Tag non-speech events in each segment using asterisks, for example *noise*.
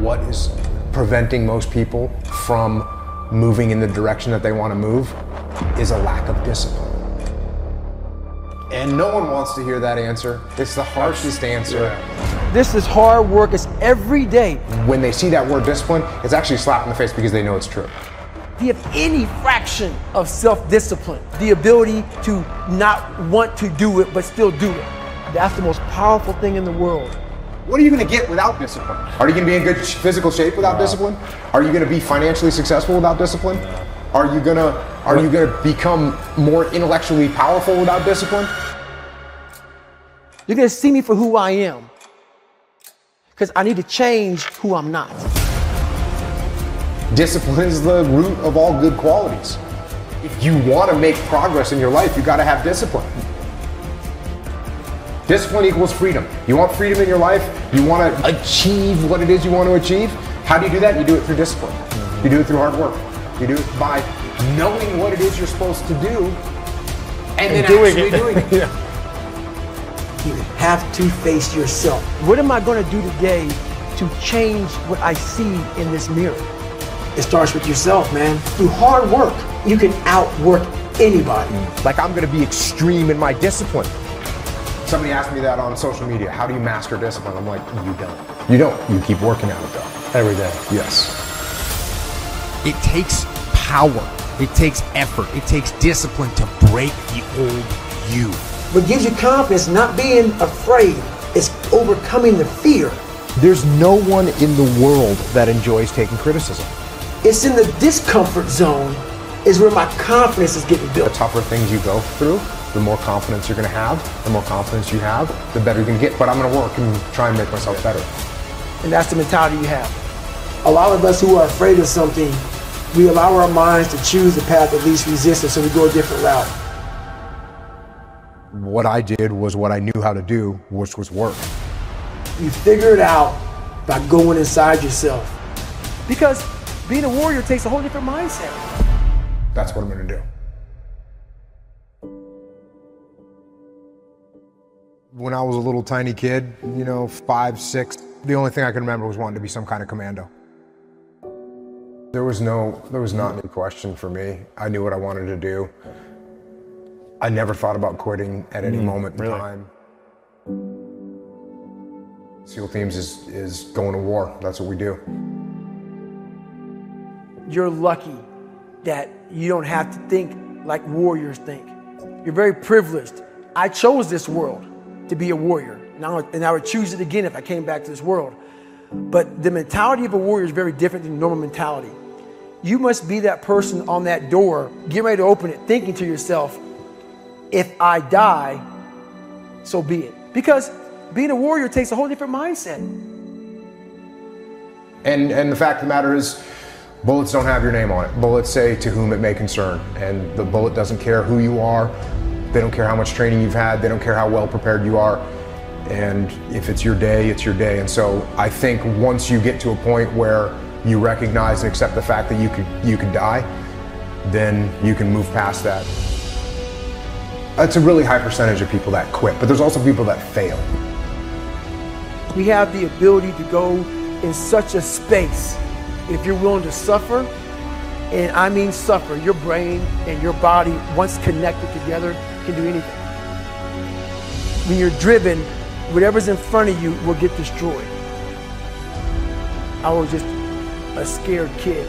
what is preventing most people from moving in the direction that they want to move is a lack of discipline. And no one wants to hear that answer. It's the harshest answer. This is hard work. It's every day. When they see that word discipline, it's actually a slap in the face because they know it's true. If you have any fraction of self discipline, the ability to not want to do it but still do it, that's the most powerful thing in the world. What are you going to get without discipline? Are you going to be in good physical shape without discipline? Are you going to be financially successful without discipline? Are you going to are you going to become more intellectually powerful without discipline? You're going to see me for who I am. Because I need to change who I'm not. Discipline is the root of all good qualities. If you want to make progress in your life, you got to have discipline. Discipline equals freedom. You want freedom in your life? You want to achieve what it is you want to achieve? How do you do that? You do it through discipline. You do it through hard work. You do it by knowing what it is you're supposed to do and, then doing actually it. doing it. *laughs* You have to face yourself. What am I going to do today to change what I see in this mirror? It starts with yourself, man. Through hard work, you can outwork anybody. Like I'm going to be extreme in my discipline. Somebody asked me that on social media. How do you master discipline? I'm like, you don't. You don't. You keep working at it though. Every day. Yes. It takes power. It takes effort. It takes discipline to break the old you. What gives you confidence, not being afraid, is overcoming the fear. There's no one in the world that enjoys taking criticism. It's in the discomfort zone is where my confidence is getting built. The tougher things you go through, the more confidence you're going to have. The more confidence you have, the better you can get. But I'm going to work and try and make myself better. And that's the mentality you have. A lot of us who are afraid of something, we allow our minds to choose the path of least resistance, so we go a different route. What I did was what I knew how to do, which was work. You figure it out by going inside yourself. Because being a warrior takes a whole different mindset. That's what I'm going to do. When I was a little tiny kid, you know, five, six, the only thing I can remember was wanting to be some kind of commando. There was no, there was not any question for me. I knew what I wanted to do. I never thought about quitting at any mm, moment in really? time. SEAL Teams is, is going to war. That's what we do. You're lucky that you don't have to think like warriors think. You're very privileged. I chose this world to be a warrior. Now, and I would choose it again if I came back to this world. But the mentality of a warrior is very different than normal mentality. You must be that person on that door, getting ready to open it, thinking to yourself, if I die, so be it. Because being a warrior takes a whole different mindset. And and the fact of the matter is, bullets don't have your name on it. Bullets say to whom it may concern, and the bullet doesn't care who you are. They don't care how much training you've had. They don't care how well prepared you are. And if it's your day, it's your day. And so I think once you get to a point where you recognize and accept the fact that you could you could die, then you can move past that. It's a really high percentage of people that quit, but there's also people that fail. We have the ability to go in such a space if you're willing to suffer, and I mean suffer. Your brain and your body, once connected together, can do anything. When you're driven, whatever's in front of you will get destroyed. I was just a scared kid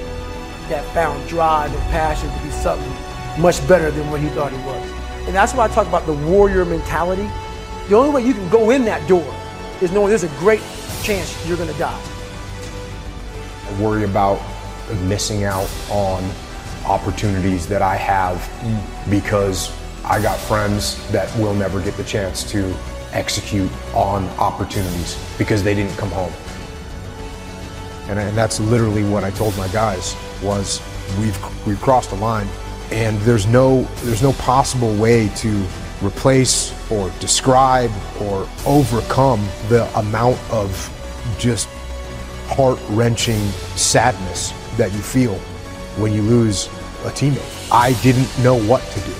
that found drive and passion to be something much better than what he thought he was. And that's why I talk about the warrior mentality. The only way you can go in that door is knowing there's a great chance you're going to die. I worry about missing out on opportunities that I have because I got friends that will never get the chance to execute on opportunities because they didn't come home. And, and that's literally what I told my guys was we've we've crossed a line and there's no there's no possible way to replace or describe or overcome the amount of just heart-wrenching sadness that you feel when you lose a teammate. I didn't know what to do.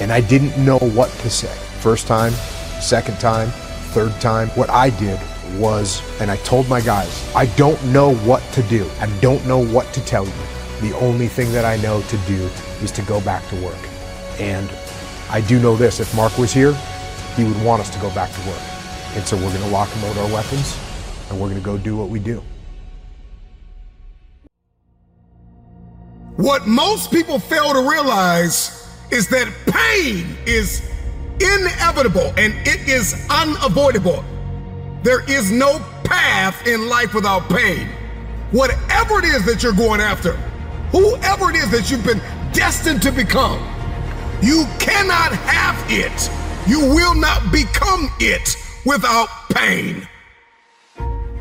And I didn't know what to say. First time, second time, third time. What I did was, and I told my guys, I don't know what to do. I don't know what to tell you. The only thing that I know to do is to go back to work. And I do know this if Mark was here, he would want us to go back to work. And so we're going to lock and load our weapons, and we're going to go do what we do. What most people fail to realize is that pain is inevitable and it is unavoidable. There is no path in life without pain. Whatever it is that you're going after, whoever it is that you've been destined to become, you cannot have it. You will not become it without pain.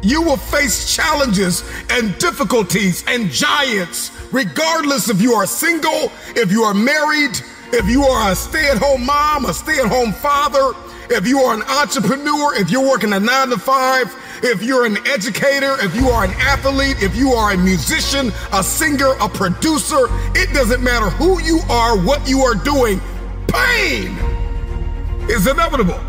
You will face challenges and difficulties and giants, regardless if you are single, if you are married, if you are a stay at home mom, a stay at home father, if you are an entrepreneur, if you're working a nine to five, if you're an educator, if you are an athlete, if you are a musician, a singer, a producer, it doesn't matter who you are, what you are doing, pain is inevitable.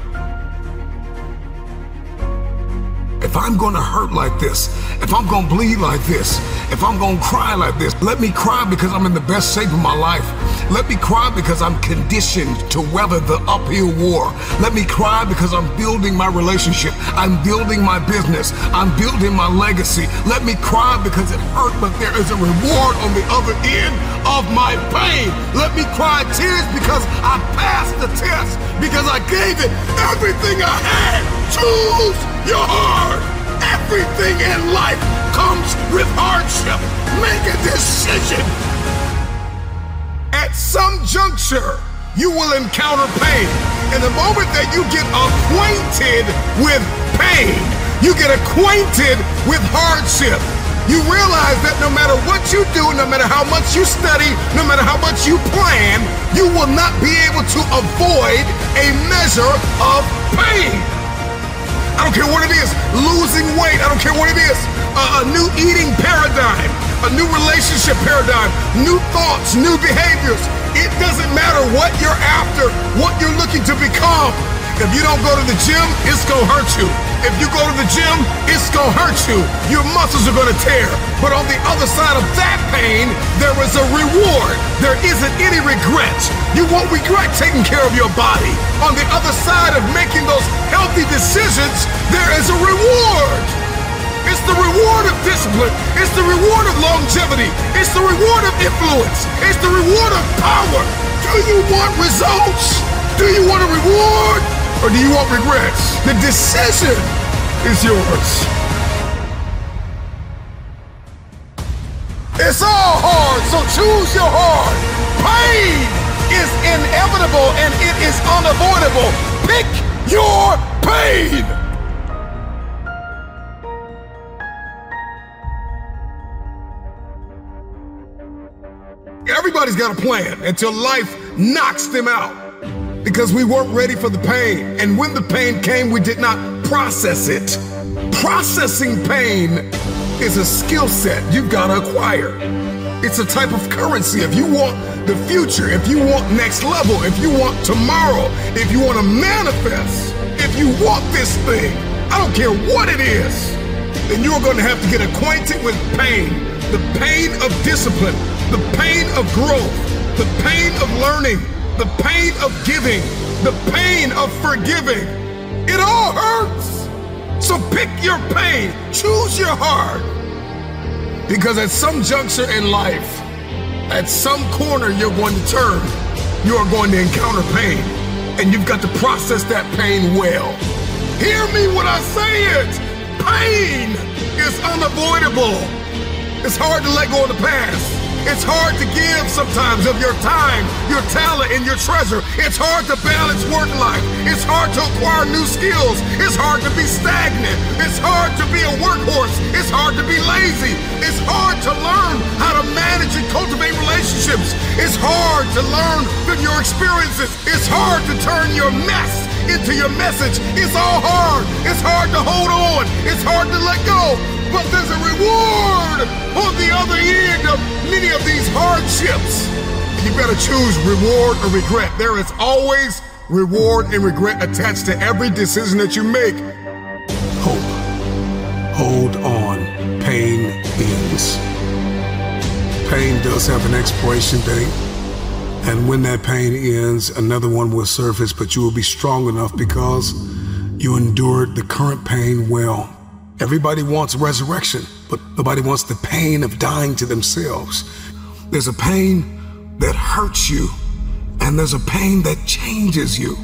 If I'm gonna hurt like this, if I'm gonna bleed like this, if I'm gonna cry like this, let me cry because I'm in the best shape of my life. Let me cry because I'm conditioned to weather the uphill war. Let me cry because I'm building my relationship. I'm building my business. I'm building my legacy. Let me cry because it hurt, but there is a reward on the other end of my pain. Let me cry tears because I passed the test, because I gave it everything I had. Choose your heart. Everything in life comes with hardship. Make a decision. At some juncture, you will encounter pain. And the moment that you get acquainted with pain, you get acquainted with hardship. You realize that no matter what you do, no matter how much you study, no matter how much you plan, you will not be able to avoid a measure of pain. I don't care what it is, losing weight, I don't care what it is, a, a new eating paradigm, a new relationship paradigm, new thoughts, new behaviors. It doesn't matter what you're after, what you're looking to become. If you don't go to the gym, it's gonna hurt you. If you go to the gym, it's gonna hurt you. Your muscles are gonna tear. But on the other side of that pain, there is a reward. There isn't any regret. You won't regret taking care of your body. On the other side of making those healthy decisions, there is a reward. It's the reward of discipline. It's the reward of longevity. It's the reward of influence. It's the reward of power. Do you want results? Do you want a reward? Or do you want regrets? The decision is yours. It's all hard, so choose your heart. Pain is inevitable and it is unavoidable. Pick your pain. Everybody's got a plan until life knocks them out because we weren't ready for the pain. And when the pain came, we did not process it. Processing pain is a skill set you've got to acquire. It's a type of currency. If you want the future, if you want next level, if you want tomorrow, if you want to manifest, if you want this thing, I don't care what it is, then you're going to have to get acquainted with pain. The pain of discipline, the pain of growth, the pain of learning, the pain of giving, the pain of forgiving. It all hurts. So pick your pain, choose your heart. Because at some juncture in life, at some corner you're going to turn, you are going to encounter pain. And you've got to process that pain well. Hear me when I say it. Pain is unavoidable. It's hard to let go of the past. It's hard to give sometimes of your time, your talent, and your treasure. It's hard to balance work life. It's hard to acquire new skills. It's hard to be stagnant. It's hard to be a workhorse. It's hard to be lazy. It's hard to learn how to manage and cultivate relationships. It's hard to learn from your experiences. It's hard to turn your mess into your message. It's all hard. It's hard to hold on. It's hard to let go but there's a reward on the other end of many of these hardships. You better choose reward or regret. There is always reward and regret attached to every decision that you make. Hope. hold on. Pain ends. Pain does have an expiration date. And when that pain ends, another one will surface, but you will be strong enough because you endured the current pain well. Everybody wants resurrection, but nobody wants the pain of dying to themselves. There's a pain that hurts you, and there's a pain that changes you.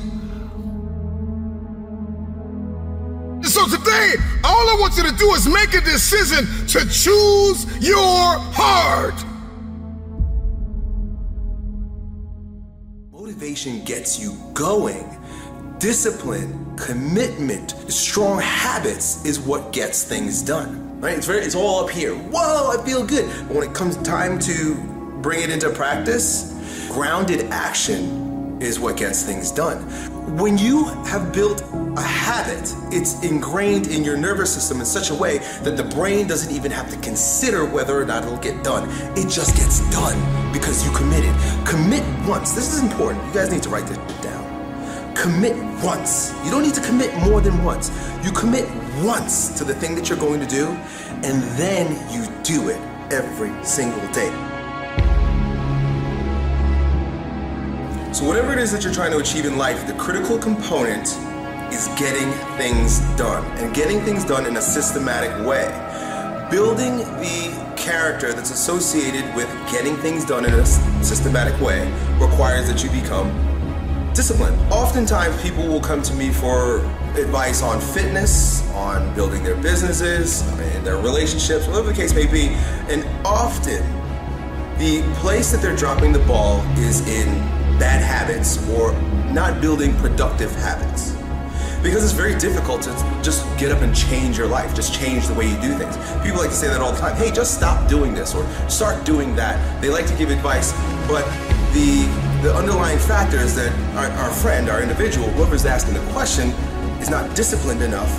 So today, all I want you to do is make a decision to choose your heart. Motivation gets you going. Discipline, commitment, strong habits is what gets things done. Right? It's very it's all up here. Whoa, I feel good. But when it comes time to bring it into practice, grounded action is what gets things done. When you have built a habit, it's ingrained in your nervous system in such a way that the brain doesn't even have to consider whether or not it'll get done. It just gets done because you committed. Commit once. This is important. You guys need to write this down. Commit once. You don't need to commit more than once. You commit once to the thing that you're going to do, and then you do it every single day. So, whatever it is that you're trying to achieve in life, the critical component is getting things done and getting things done in a systematic way. Building the character that's associated with getting things done in a systematic way requires that you become disciplined. Oftentimes, people will come to me for advice on fitness, on building their businesses, and their relationships, whatever the case may be, and often the place that they're dropping the ball is in bad habits or not building productive habits. Because it's very difficult to just get up and change your life, just change the way you do things. People like to say that all the time hey, just stop doing this or start doing that. They like to give advice, but the, the underlying factor is that our, our friend, our individual, whoever's asking the question, is not disciplined enough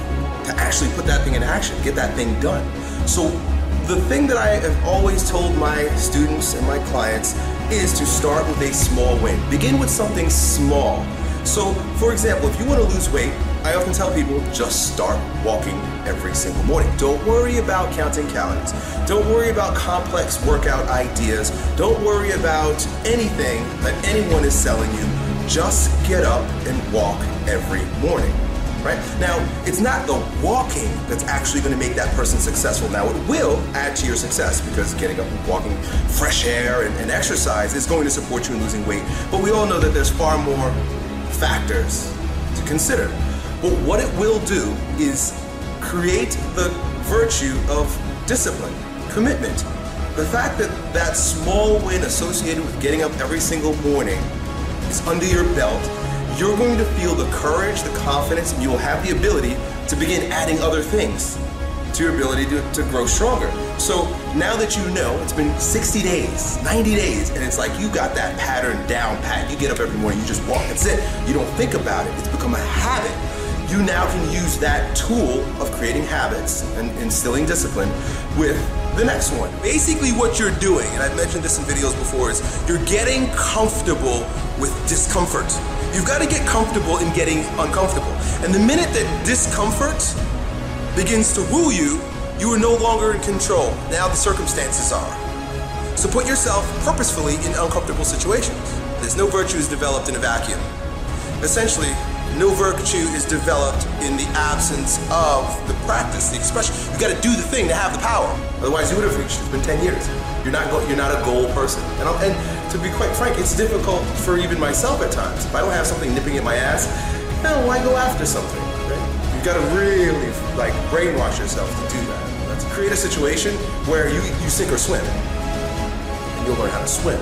to actually put that thing in action, get that thing done. So the thing that I have always told my students and my clients is to start with a small win. Begin with something small. So, for example, if you want to lose weight, I often tell people just start walking every single morning. Don't worry about counting calories. Don't worry about complex workout ideas. Don't worry about anything that anyone is selling you. Just get up and walk every morning right? Now, it's not the walking that's actually going to make that person successful. Now, it will add to your success because getting up and walking fresh air and, and exercise is going to support you in losing weight. But we all know that there's far more factors to consider. But what it will do is create the virtue of discipline, commitment. The fact that that small win associated with getting up every single morning is under your belt you're going to feel the courage, the confidence, and you will have the ability to begin adding other things to your ability to, to grow stronger. So now that you know, it's been 60 days, 90 days, and it's like you got that pattern down pat. You get up every morning, you just walk, that's it. You don't think about it, it's become a habit. You now can use that tool of creating habits and instilling discipline with the next one. Basically, what you're doing, and I've mentioned this in videos before, is you're getting comfortable with discomfort. You've got to get comfortable in getting uncomfortable. And the minute that discomfort begins to woo you, you are no longer in control. Now the circumstances are. So put yourself purposefully in uncomfortable situations. There's no virtues developed in a vacuum. Essentially, no virtue is developed in the absence of the practice, the expression. You got to do the thing to have the power. Otherwise, you would have reached. It's been 10 years. You're not go- you're not a goal person. And, and, to be quite frank, it's difficult for even myself at times. If I don't have something nipping at my ass, no, why go after something? Right? You've got to really like brainwash yourself to do that. Let's create a situation where you, you sink or swim, and you'll learn how to swim.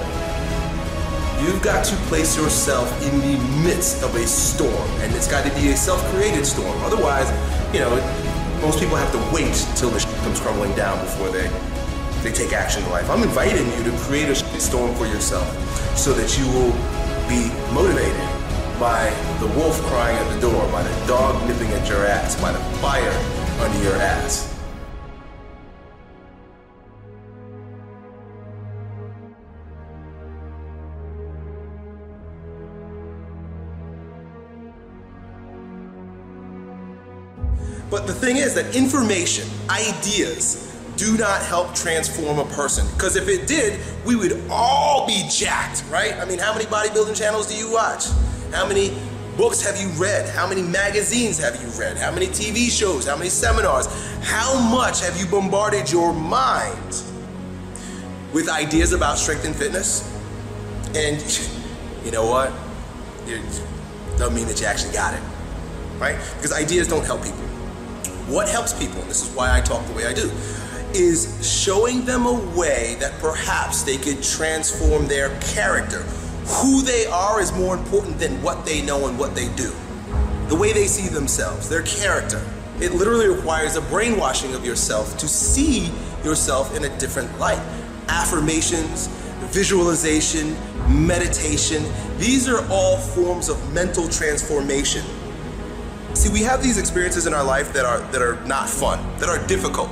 You've got to place yourself in the midst of a storm, and it's got to be a self-created storm. Otherwise, you know, most people have to wait till the shit comes crumbling down before they they take action in life. I'm inviting you to create a storm for yourself so that you will be motivated by the wolf crying at the door, by the dog nipping at your ass, by the fire under your ass. The thing is that information, ideas, do not help transform a person. Because if it did, we would all be jacked, right? I mean, how many bodybuilding channels do you watch? How many books have you read? How many magazines have you read? How many TV shows? How many seminars? How much have you bombarded your mind with ideas about strength and fitness? And *laughs* you know what? It doesn't mean that you actually got it, right? Because ideas don't help people. What helps people, and this is why I talk the way I do, is showing them a way that perhaps they could transform their character. Who they are is more important than what they know and what they do. The way they see themselves, their character. It literally requires a brainwashing of yourself to see yourself in a different light. Affirmations, visualization, meditation, these are all forms of mental transformation. See, we have these experiences in our life that are that are not fun, that are difficult.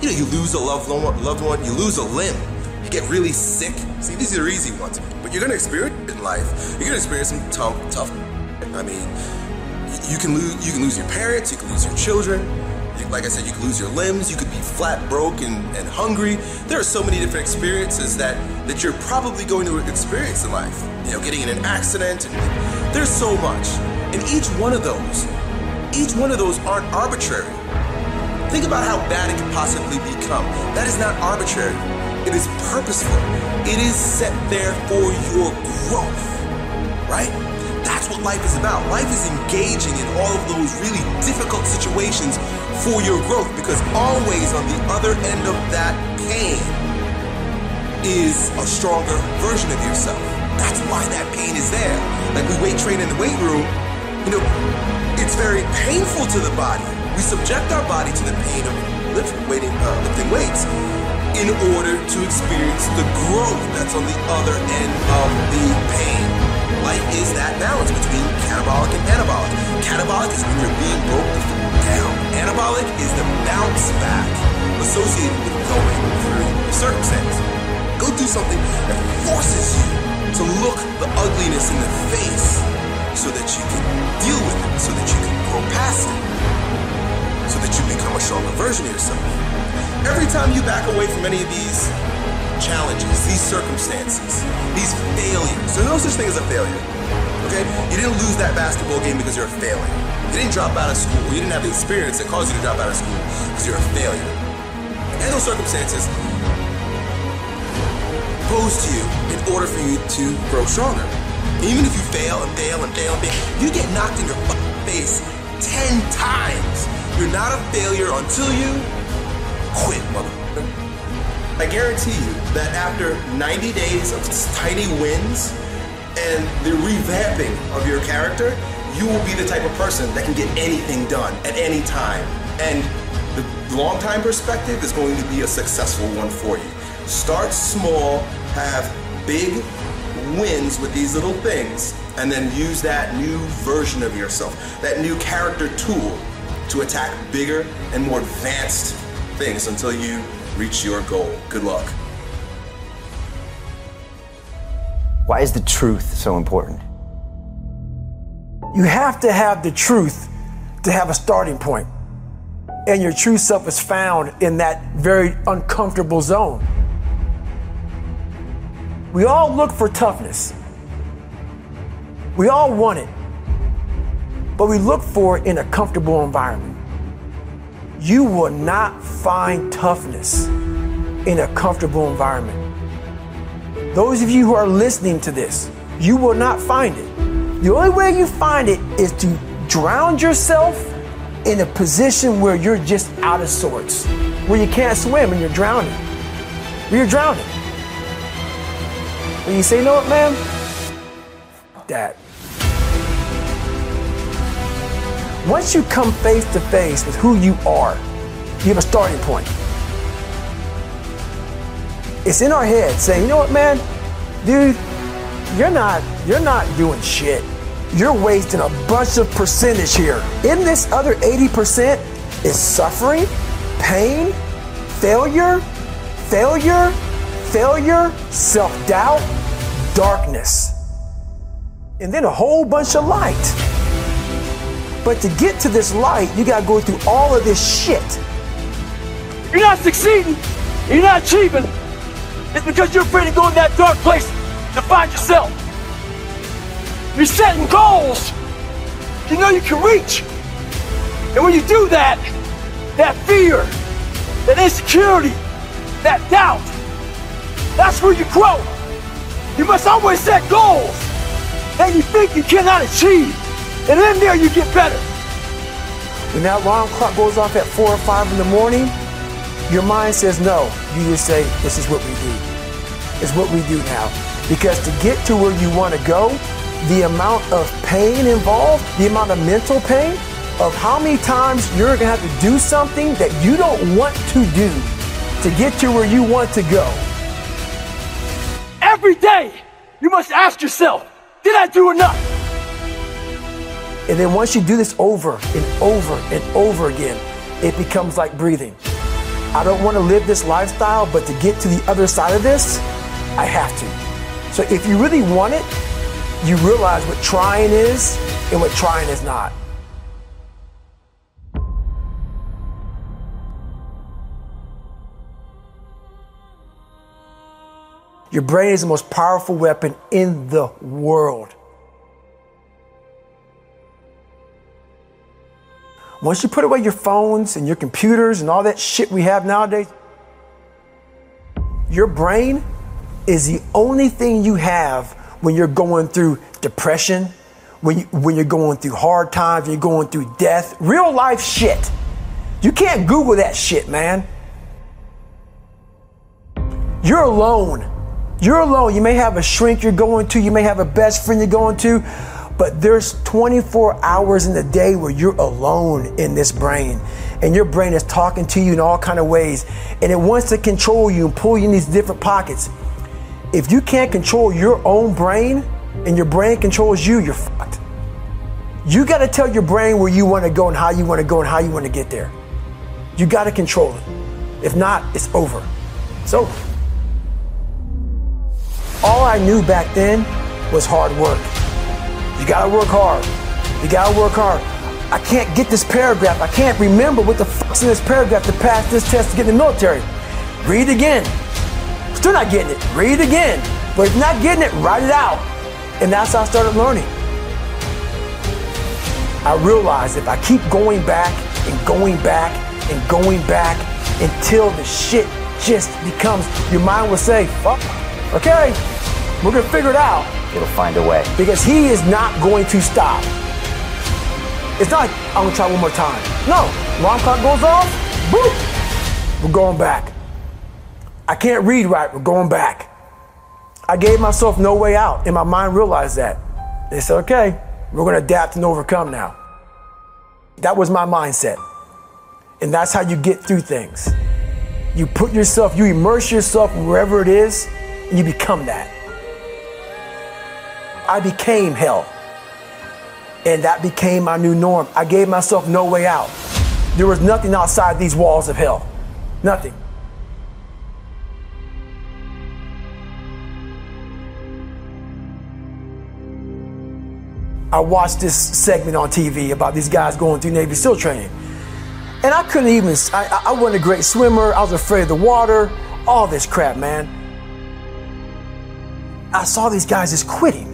You know, you lose a loved one, loved one, you lose a limb, you get really sick. See, these are easy ones, but you're gonna experience in life. You're gonna experience some tough, tough. I mean, you can lose, you can lose your parents, you can lose your children. Like I said, you can lose your limbs, you could be flat broke and, and hungry. There are so many different experiences that, that you're probably going to experience in life. You know, getting in an accident, and there's so much. And each one of those, each one of those aren't arbitrary. Think about how bad it could possibly become. That is not arbitrary. It is purposeful. It is set there for your growth, right? That's what life is about. Life is engaging in all of those really difficult situations for your growth because always on the other end of that pain is a stronger version of yourself. That's why that pain is there. Like we weight train in the weight room, you know, it's very painful to the body we subject our body to the pain of lift, waiting, uh, lifting weights in order to experience the growth that's on the other end of the pain. Life is that balance between catabolic and anabolic. Catabolic is when you're being broken down. Anabolic is the bounce back associated with going through a circumstance. Go do something that forces you to look the ugliness in the face so that you can deal with it, so that you can grow past it so that you become a stronger version of yourself. Every time you back away from any of these challenges, these circumstances, these failures, there's no such thing as a failure. Okay? You didn't lose that basketball game because you're a failure. You didn't drop out of school. You didn't have the experience that caused you to drop out of school because you're a failure. And those circumstances posed to you in order for you to grow stronger. Even if you fail and fail and fail and fail, you get knocked in your face 10 times you're not a failure until you quit, motherfucker. I guarantee you that after 90 days of tiny wins and the revamping of your character, you will be the type of person that can get anything done at any time. And the long time perspective is going to be a successful one for you. Start small, have big wins with these little things, and then use that new version of yourself, that new character tool to attack bigger and more advanced things until you reach your goal. Good luck. Why is the truth so important? You have to have the truth to have a starting point. And your true self is found in that very uncomfortable zone. We all look for toughness. We all want it but we look for it in a comfortable environment. You will not find toughness in a comfortable environment. Those of you who are listening to this, you will not find it. The only way you find it is to drown yourself in a position where you're just out of sorts, where you can't swim and you're drowning. Where you're drowning. And you say, you know what, man? That. Once you come face to face with who you are, you have a starting point. It's in our head saying, you know what, man, dude, you're not you're not doing shit. You're wasting a bunch of percentage here. In this other 80% is suffering, pain, failure, failure, failure, self-doubt, darkness. And then a whole bunch of light. But to get to this light, you gotta go through all of this shit. You're not succeeding, you're not achieving. It's because you're afraid to go in that dark place to find yourself. You're setting goals you know you can reach. And when you do that, that fear, that insecurity, that doubt, that's where you grow. You must always set goals that you think you cannot achieve. And then there you get better. When that alarm clock goes off at four or five in the morning, your mind says no. You just say, this is what we do. It's what we do now. Because to get to where you want to go, the amount of pain involved, the amount of mental pain, of how many times you're going to have to do something that you don't want to do to get to where you want to go. Every day, you must ask yourself, did I do enough? And then once you do this over and over and over again, it becomes like breathing. I don't want to live this lifestyle, but to get to the other side of this, I have to. So if you really want it, you realize what trying is and what trying is not. Your brain is the most powerful weapon in the world. Once you put away your phones and your computers and all that shit we have nowadays, your brain is the only thing you have when you're going through depression, when, you, when you're going through hard times, you're going through death, real life shit. You can't Google that shit, man. You're alone. You're alone. You may have a shrink you're going to, you may have a best friend you're going to, but there's 24 hours in the day where you're alone in this brain. And your brain is talking to you in all kind of ways. And it wants to control you and pull you in these different pockets. If you can't control your own brain and your brain controls you, you're fucked. You got to tell your brain where you want to go and how you want to go and how you want to get there. You got to control it. If not, it's over. It's over. All I knew back then was hard work. You got to work hard. You got to work hard. I can't get this paragraph. I can't remember what the fuck's in this paragraph to pass this test to get in the military. Read again. Still not getting it. Read again. But if not getting it, write it out. And that's how I started learning. I realized if I keep going back and going back and going back until the shit just becomes, your mind will say, fuck, okay, we're gonna figure it out. It'll find a way. Because he is not going to stop. It's not like I'm gonna try one more time. No, alarm clock goes off, boop, we're going back. I can't read right, we're going back. I gave myself no way out, and my mind realized that. They said, okay, we're gonna adapt and overcome now. That was my mindset. And that's how you get through things. You put yourself, you immerse yourself wherever it is, and you become that. I became hell. And that became my new norm. I gave myself no way out. There was nothing outside these walls of hell. Nothing. I watched this segment on TV about these guys going through Navy SEAL training. And I couldn't even, I, I wasn't a great swimmer. I was afraid of the water, all this crap, man. I saw these guys just quitting.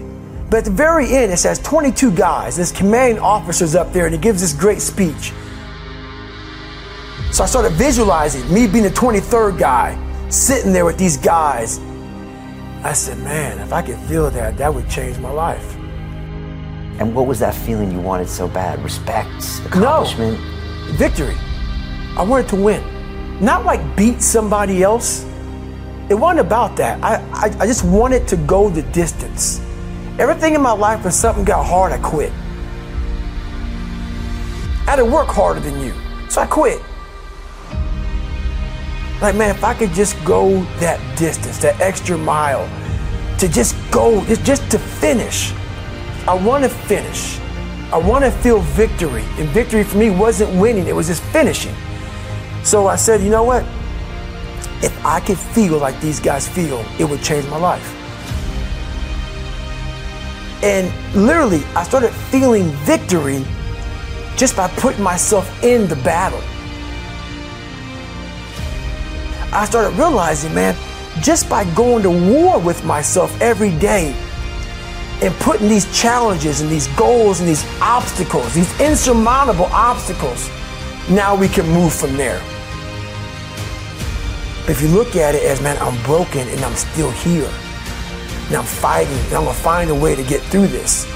But at the very end, it says 22 guys. This commanding officer's up there and he gives this great speech. So I started visualizing me being the 23rd guy, sitting there with these guys. I said, man, if I could feel that, that would change my life. And what was that feeling you wanted so bad? Respect, accomplishment? No, victory. I wanted to win. Not like beat somebody else. It wasn't about that. I, I, I just wanted to go the distance. Everything in my life, when something got hard, I quit. I had to work harder than you, so I quit. Like, man, if I could just go that distance, that extra mile, to just go, just, to finish. I want to finish. I want to feel victory. And victory for me wasn't winning, it was just finishing. So I said, you know what? If I could feel like these guys feel, it would change my life. And literally, I started feeling victory just by putting myself in the battle. I started realizing, man, just by going to war with myself every day and putting these challenges and these goals and these obstacles, these insurmountable obstacles, now we can move from there. If you look at it as, man, I'm broken and I'm still here. And I'm fighting and I'm gonna find a way to get through this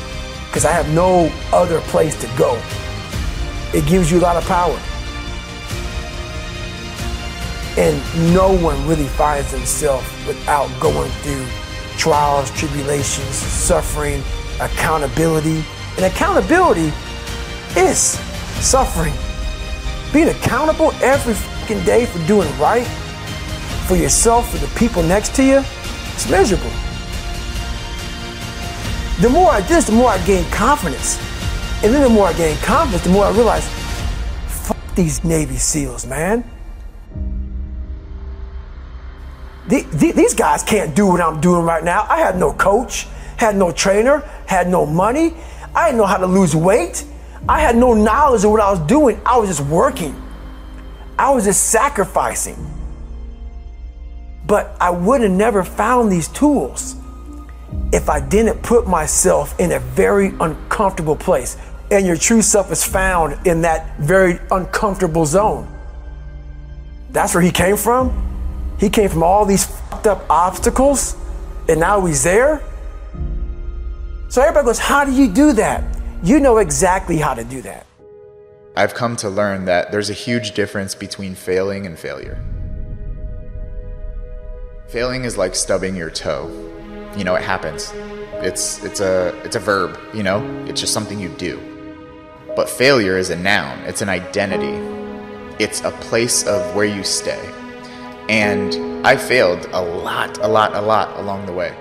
because I have no other place to go. It gives you a lot of power. And no one really finds themselves without going through trials, tribulations, suffering, accountability. And accountability is suffering. Being accountable every fucking day for doing right for yourself, for the people next to you, it's miserable. The more I did this, the more I gained confidence. And then the more I gained confidence, the more I realized, fuck these Navy SEALs, man. these guys can't do what I'm doing right now. I had no coach, had no trainer, had no money. I didn't know how to lose weight. I had no knowledge of what I was doing. I was just working. I was just sacrificing. But I would have never found these tools if I didn't put myself in a very uncomfortable place. And your true self is found in that very uncomfortable zone. That's where he came from. He came from all these fucked up obstacles, and now he's there. So everybody goes, How do you do that? You know exactly how to do that. I've come to learn that there's a huge difference between failing and failure. Failing is like stubbing your toe. You know, it happens. It's it's a it's a verb, you know? It's just something you do. But failure is a noun. It's an identity. It's a place of where you stay. And I failed a lot, a lot, a lot along the way.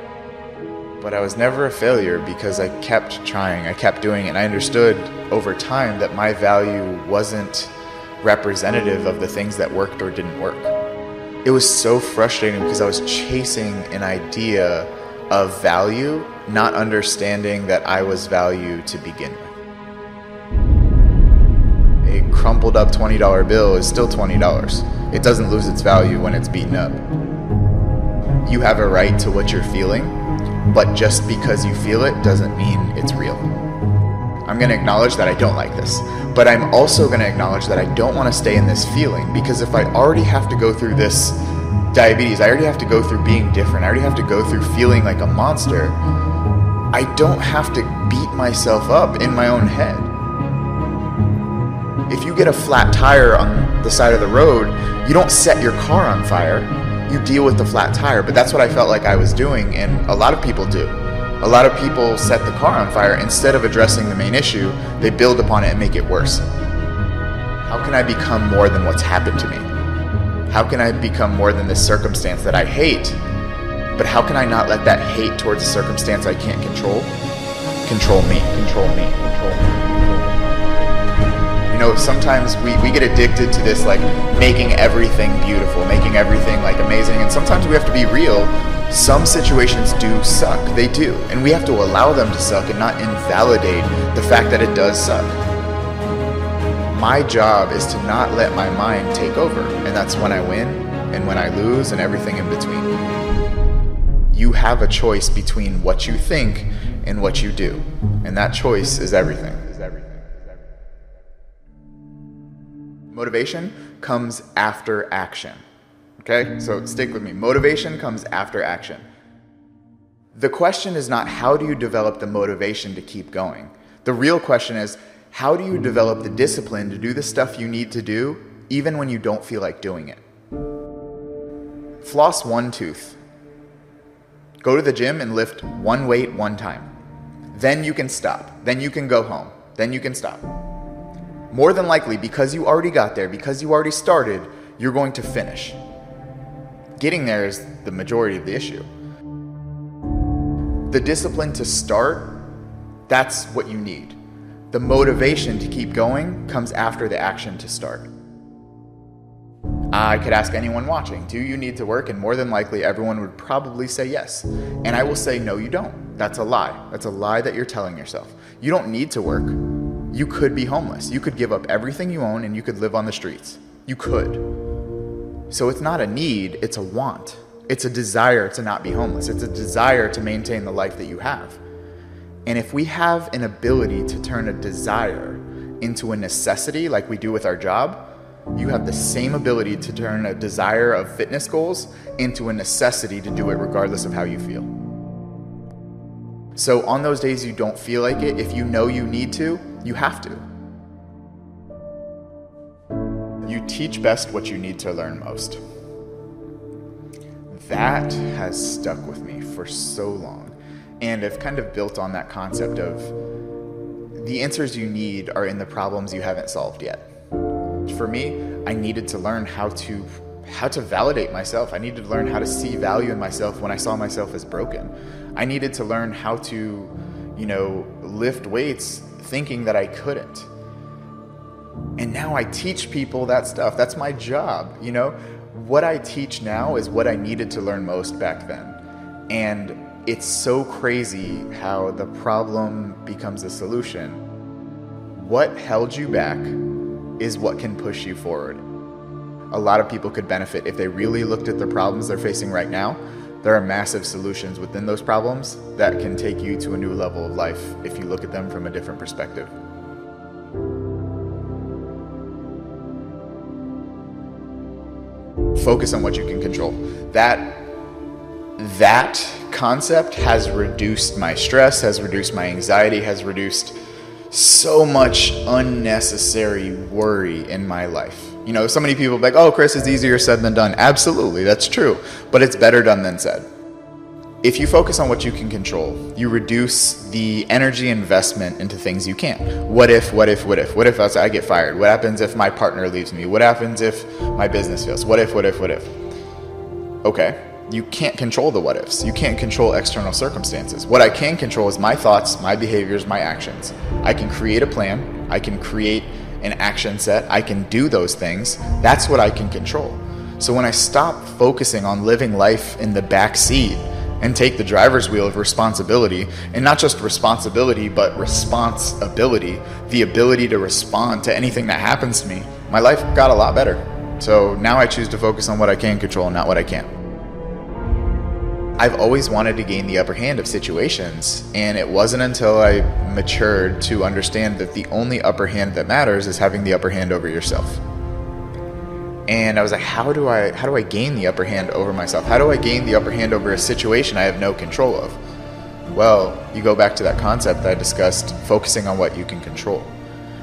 But I was never a failure because I kept trying, I kept doing it. And I understood over time that my value wasn't representative of the things that worked or didn't work. It was so frustrating because I was chasing an idea of value, not understanding that I was value to begin with A crumpled up $20 bill is still $20. It doesn't lose its value when it's beaten up. You have a right to what you're feeling, but just because you feel it doesn't mean it's real. I'm going to acknowledge that I don't like this, but I'm also going to acknowledge that I don't want to stay in this feeling because if I already have to go through this diabetes, I already have to go through being different, I already have to go through feeling like a monster, I don't have to beat myself up in my own head if you get a flat tire on the side of the road, you don't set your car on fire. You deal with the flat tire. But that's what I felt like I was doing, and a lot of people do. A lot of people set the car on fire instead of addressing the main issue, they build upon it and make it worse. How can I become more than what's happened to me? How can I become more than this circumstance that I hate? But how can I not let that hate towards a circumstance I can't control control me, control me, control me? You know, sometimes we, we get addicted to this like making everything beautiful, making everything like amazing, and sometimes we have to be real. Some situations do suck, they do, and we have to allow them to suck and not invalidate the fact that it does suck. My job is to not let my mind take over, and that's when I win and when I lose and everything in between. You have a choice between what you think and what you do, and that choice is everything. Motivation comes after action. Okay? So stick with me. Motivation comes after action. The question is not how do you develop the motivation to keep going? The real question is how do you develop the discipline to do the stuff you need to do even when you don't feel like doing it? Floss one tooth. Go to the gym and lift one weight one time. Then you can stop. Then you can go home. Then you can stop more than likely, because you already got there, because you already started, you're going to finish. Getting there is the majority of the issue. The discipline to start, that's what you need. The motivation to keep going comes after the action to start. I could ask anyone watching, do you need to work? And more than likely, everyone would probably say yes. And I will say, no, you don't. That's a lie. That's a lie that you're telling yourself. You don't need to work. you could be homeless. You could give up everything you own and you could live on the streets. You could. So it's not a need, it's a want. It's a desire to not be homeless. It's a desire to maintain the life that you have. And if we have an ability to turn a desire into a necessity like we do with our job, you have the same ability to turn a desire of fitness goals into a necessity to do it regardless of how you feel. So, on those days you don't feel like it, if you know you need to, you have to. You teach best what you need to learn most. That has stuck with me for so long. And I've kind of built on that concept of the answers you need are in the problems you haven't solved yet. For me, I needed to learn how to how to validate myself. I needed to learn how to see value in myself when I saw myself as broken. I needed to learn how to, you know, lift weights thinking that I couldn't. And now I teach people that stuff. That's my job, you know? What I teach now is what I needed to learn most back then. And it's so crazy how the problem becomes a solution. What held you back is what can push you forward. A lot of people could benefit if they really looked at the problems they're facing right now. There are massive solutions within those problems that can take you to a new level of life if you look at them from a different perspective. Focus on what you can control. That that concept has reduced my stress, has reduced my anxiety, has reduced so much unnecessary worry in my life. You know, so many people like, oh, Chris, it's easier said than done. Absolutely, that's true. But it's better done than said. If you focus on what you can control, you reduce the energy investment into things you can't. What if, what if, what if? What if I get fired? What happens if my partner leaves me? What happens if my business fails? What if, what if, what if? Okay, you can't control the what ifs. You can't control external circumstances. What I can control is my thoughts, my behaviors, my actions. I can create a plan, I can create an action set, I can do those things. That's what I can control. So when I stop focusing on living life in the back seat and take the driver's wheel of responsibility, and not just responsibility, but responsibility, the ability to respond to anything that happens to me, my life got a lot better. So now I choose to focus on what I can control, and not what I can't. I've always wanted to gain the upper hand of situations, and it wasn't until I matured to understand that the only upper hand that matters is having the upper hand over yourself. And I was like, how do I how do I gain the upper hand over myself? How do I gain the upper hand over a situation I have no control of? Well, you go back to that concept that I discussed, focusing on what you can control.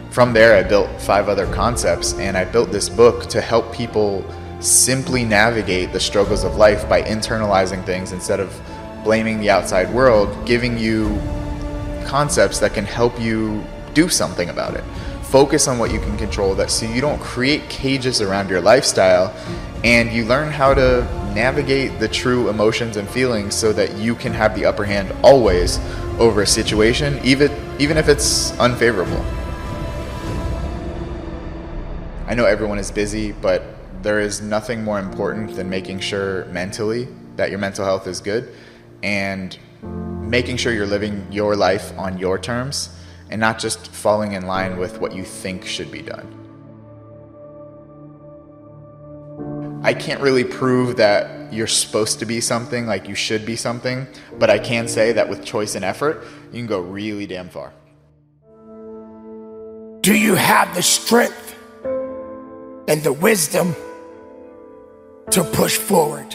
From there, I built five other concepts, and I built this book to help people simply navigate the struggles of life by internalizing things instead of blaming the outside world, giving you concepts that can help you do something about it. Focus on what you can control that so you don't create cages around your lifestyle and you learn how to navigate the true emotions and feelings so that you can have the upper hand always over a situation even even if it's unfavorable. I know everyone is busy, but there is nothing more important than making sure mentally that your mental health is good and making sure you're living your life on your terms and not just falling in line with what you think should be done. I can't really prove that you're supposed to be something, like you should be something, but I can say that with choice and effort, you can go really damn far. Do you have the strength and the wisdom? To push forward.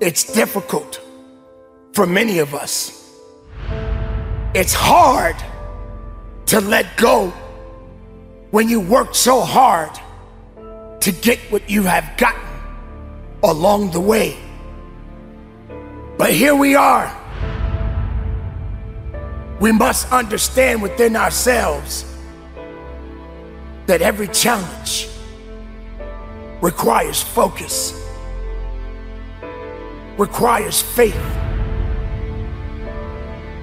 It's difficult for many of us. It's hard to let go when you work so hard to get what you have gotten along the way. But here we are. We must understand within ourselves that every challenge requires focus, requires faith,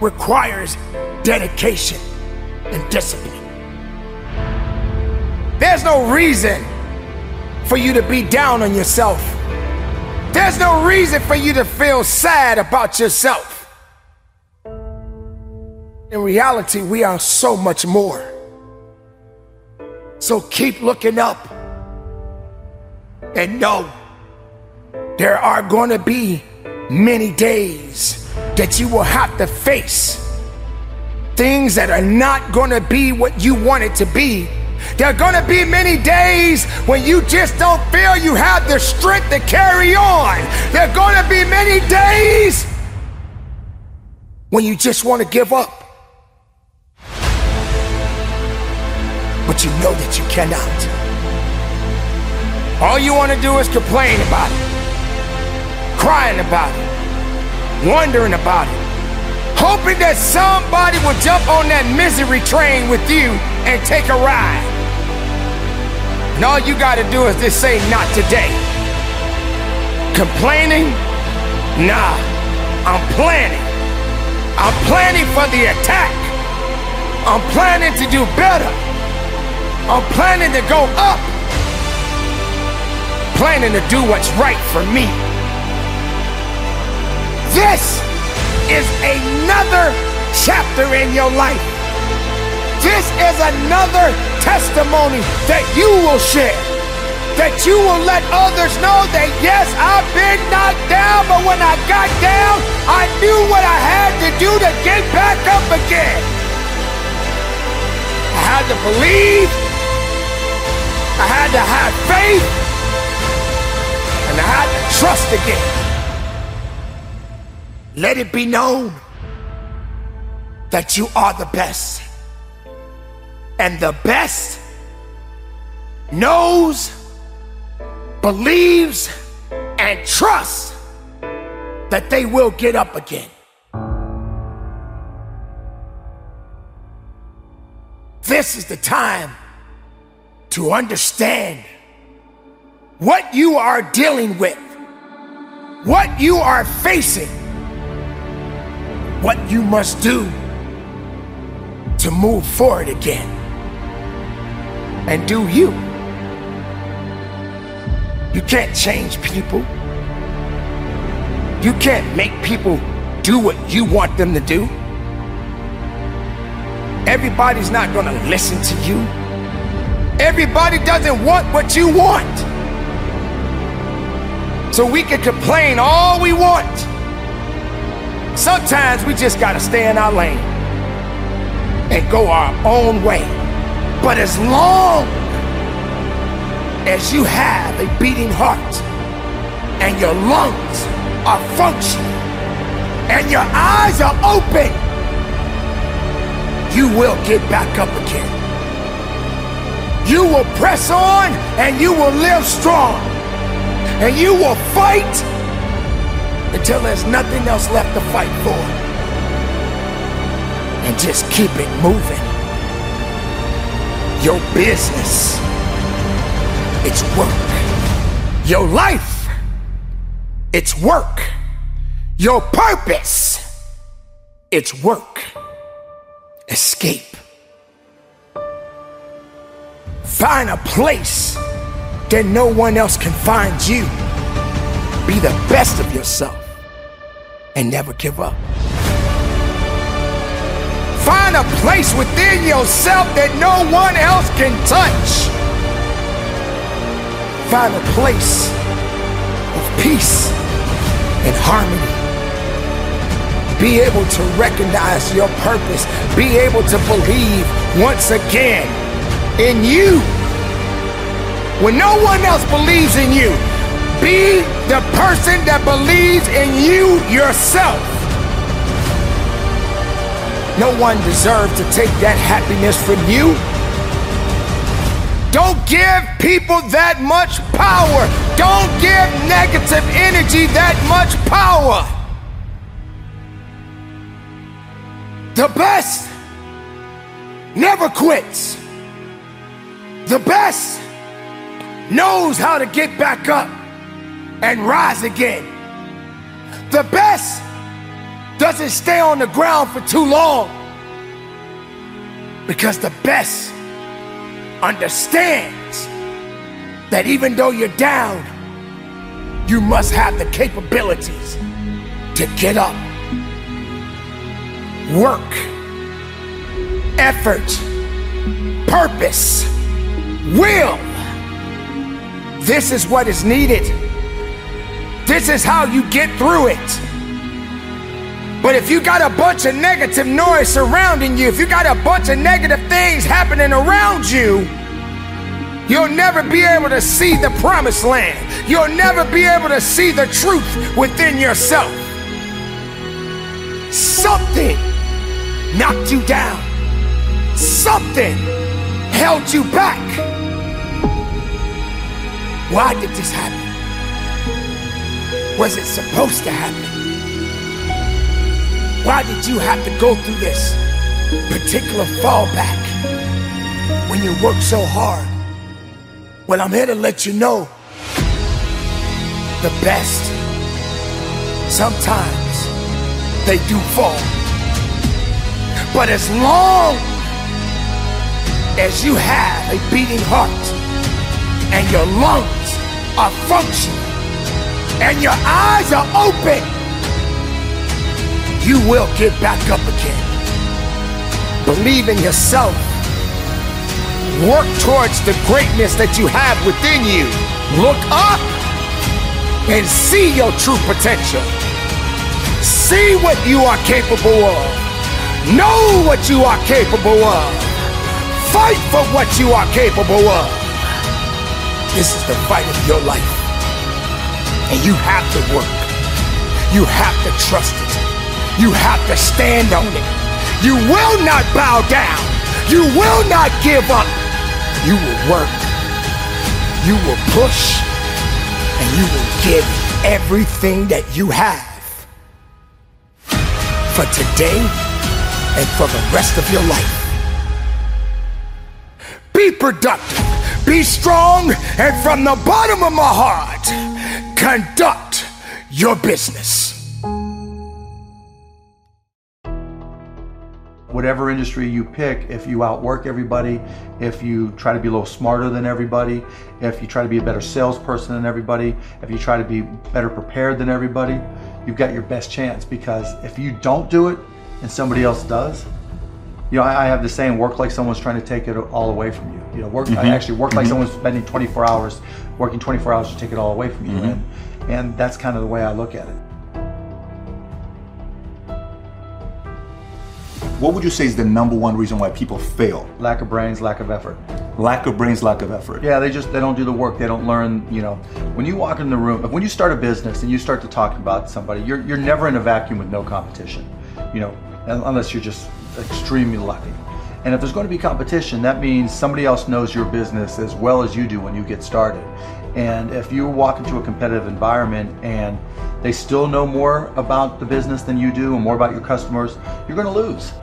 requires dedication and discipline. There's no reason for you to be down on yourself. There's no reason for you to feel sad about yourself. In reality, we are so much more. So keep looking up and know there are going to be many days that you will have to face things that are not going to be what you want it to be. There are going to be many days when you just don't feel you have the strength to carry on. There are going to be many days when you just want to give up. But you know that you cannot. All you want to do is complain about it, crying about it, wondering about it hoping that somebody will jump on that misery train with you and take a ride. And all you got to do is just say, not today. Complaining? Nah, I'm planning. I'm planning for the attack. I'm planning to do better. I'm planning to go up. Planning to do what's right for me. This is another chapter in your life. This is another testimony that you will share. That you will let others know that yes, I've been knocked down, but when I got down, I knew what I had to do to get back up again. I had to believe, I had to have faith, trust again. Let it be known that you are the best. And the best knows, believes, and trusts that they will get up again. This is the time to understand what you are dealing with, what you are facing what you must do to move forward again and do you. You can't change people. You can't make people do what you want them to do. Everybody's not going to listen to you. Everybody doesn't want what you want. So we can complain all we want. Sometimes we just gotta stay in our lane and go our own way. But as long as you have a beating heart and your lungs are functioning and your eyes are open, you will get back up again. You will press on and you will live strong and you will fight until there's nothing else left to fight for. And just keep it moving. Your business, it's work. Your life, it's work. Your purpose, it's work. Escape. Find a place that no one else can find you. Be the best of yourself and never give up. Find a place within yourself that no one else can touch. Find a place of peace and harmony. Be able to recognize your purpose. Be able to believe once again in you. When no one else believes in you, be the person that believes in you yourself. No one deserves to take that happiness from you. Don't give people that much power. Don't give negative energy that much power. The best never quits. The best knows how to get back up and rise again. The best doesn't stay on the ground for too long because the best understands that even though you're down, you must have the capabilities to get up, work, effort, purpose, will. This is what is needed. This is how you get through it. But if you got a bunch of negative noise surrounding you, if you got a bunch of negative things happening around you, you'll never be able to see the promised land. You'll never be able to see the truth within yourself. Something knocked you down, something held you back. Why did this happen? Was it supposed to happen? Why did you have to go through this particular fallback when you worked so hard? Well, I'm here to let you know the best, sometimes they do fall. But as long as you have a beating heart and your lungs are functioning and your eyes are open, you will get back up again. Believe in yourself. Work towards the greatness that you have within you. Look up and see your true potential. See what you are capable of. Know what you are capable of. Fight for what you are capable of. This is the fight of your life. And you have to work. You have to trust it. You have to stand on it. You will not bow down. You will not give up. You will work. You will push. And you will give everything that you have for today and for the rest of your life. Be productive. Be strong. And from the bottom of my heart, conduct your business. whatever industry you pick, if you outwork everybody, if you try to be a little smarter than everybody, if you try to be a better salesperson than everybody, if you try to be better prepared than everybody, you've got your best chance because if you don't do it and somebody else does, you know, I, I have the saying, work like someone's trying to take it all away from you. You know, work, I Mhm. actually work like Mhm. someone's spending 24 hours, working 24 hours to take it all away from you. Mhm. And, and that's kind of the way I look at it. What would you say is the number one reason why people fail? Lack of brains, lack of effort. Lack of brains, lack of effort. Yeah, they just they don't do the work. They don't learn. You know, when you walk in the room, when you start a business and you start to talk about somebody, you're you're never in a vacuum with no competition. You know, unless you're just extremely lucky. And if there's going to be competition, that means somebody else knows your business as well as you do when you get started. And if you walk into a competitive environment and they still know more about the business than you do and more about your customers, you're going to lose.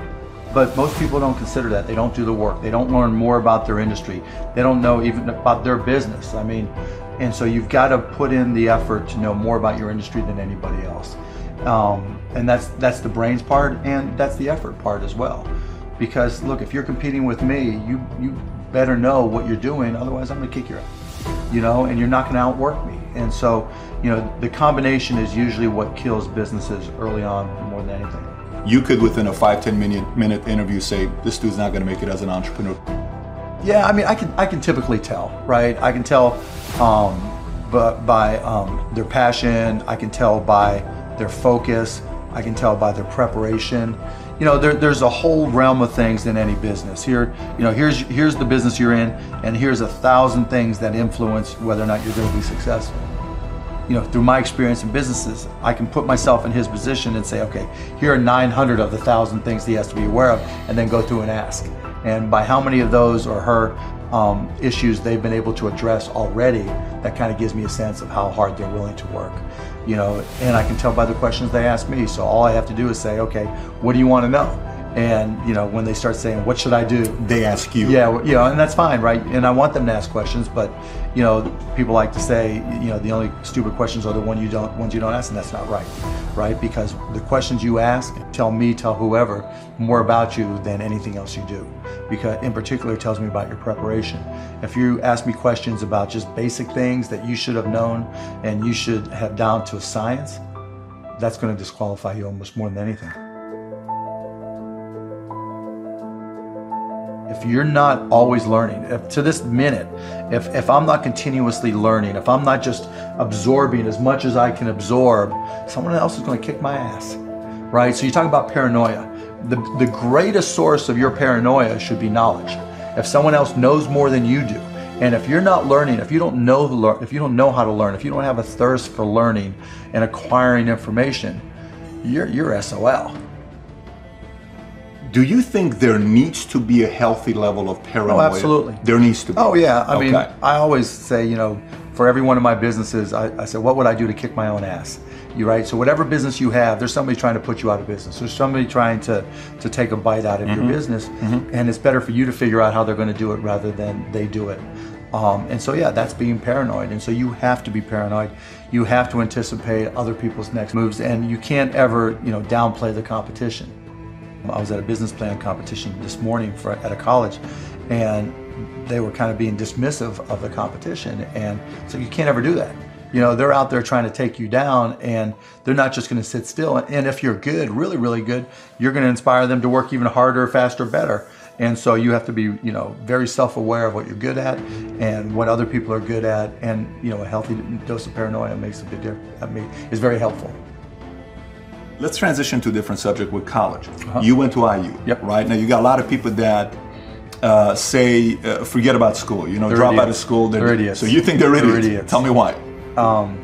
But most people don't consider that. They don't do the work. They don't learn more about their industry. They don't know even about their business. I mean, and so you've got to put in the effort to know more about your industry than anybody else. Um, and that's that's the brains part, and that's the effort part as well. Because look, if you're competing with me, you you better know what you're doing. Otherwise, I'm going to kick your ass. You know, and you're not going to outwork me. And so, you know, the combination is usually what kills businesses early on more than anything. You could, within a five, 10 minute, minute interview, say, this dude's not going to make it as an entrepreneur. Yeah, I mean, I can I can typically tell, right? I can tell, um, but by um, their passion, I can tell by their focus, I can tell by their preparation. You know, there, there's a whole realm of things in any business. Here, you know, here's here's the business you're in, and here's a thousand things that influence whether or not you're going to be successful. You know, through my experience in businesses, I can put myself in his position and say, okay, here are 900 of the thousand things he has to be aware of, and then go through and ask. And by how many of those or her um, issues they've been able to address already, that kind of gives me a sense of how hard they're willing to work. You know, and I can tell by the questions they ask me. So all I have to do is say, okay, what do you want to know? And you know, when they start saying, "What should I do?" They ask you. Yeah, you know, and that's fine, right? And I want them to ask questions, but you know, people like to say, you know, the only stupid questions are the one you don't ones you don't ask, and that's not right, right? Because the questions you ask tell me, tell whoever, more about you than anything else you do. Because in particular, it tells me about your preparation. If you ask me questions about just basic things that you should have known and you should have down to a science, that's going to disqualify you almost more than anything. If you're not always learning, if to this minute, if, if I'm not continuously learning, if I'm not just absorbing as much as I can absorb, someone else is going to kick my ass, right? So you talk about paranoia. The, the greatest source of your paranoia should be knowledge. If someone else knows more than you do, and if you're not learning, if you don't know the learn, if you don't know how to learn, if you don't have a thirst for learning and acquiring information, you're you're SOL. Do you think there needs to be a healthy level of paranoia? Oh, absolutely. There needs to be. Oh yeah. I mean, I always say, you know, for every one of my businesses, I, I said, what would I do to kick my own ass? You right. So whatever business you have, there's somebody trying to put you out of business. There's somebody trying to to take a bite out of your Mhm. business, Mhm. and it's better for you to figure out how they're going to do it rather than they do it. Um, and so yeah, that's being paranoid. And so you have to be paranoid. You have to anticipate other people's next moves, and you can't ever you know downplay the competition. I was at a business plan competition this morning for, at a college, and they were kind of being dismissive of the competition. And so you can't ever do that. You know, they're out there trying to take you down, and they're not just going to sit still. And if you're good, really, really good, you're going to inspire them to work even harder, faster, better. And so you have to be, you know, very self-aware of what you're good at and what other people are good at. And you know, a healthy dose of paranoia makes a big difference. I mean, is very helpful. Let's transition to a different subject with college. Uh-huh. You went to IU, yep. right? Now you got a lot of people that uh, say uh, forget about school. You know, They're drop out of school. They're idiots. So you think they're They're idiots? idiots. Tell me why. Um,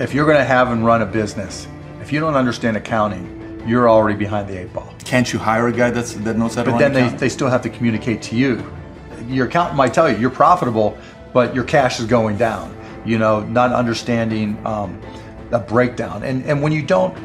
if you're going to have and run a business, if you don't understand accounting, you're already behind the eight ball. Can't you hire a guy that's that knows how to But then they, they still have to communicate to you. Your accountant might tell you you're profitable, but your cash is going down. You know, not understanding um, a breakdown. And and when you don't,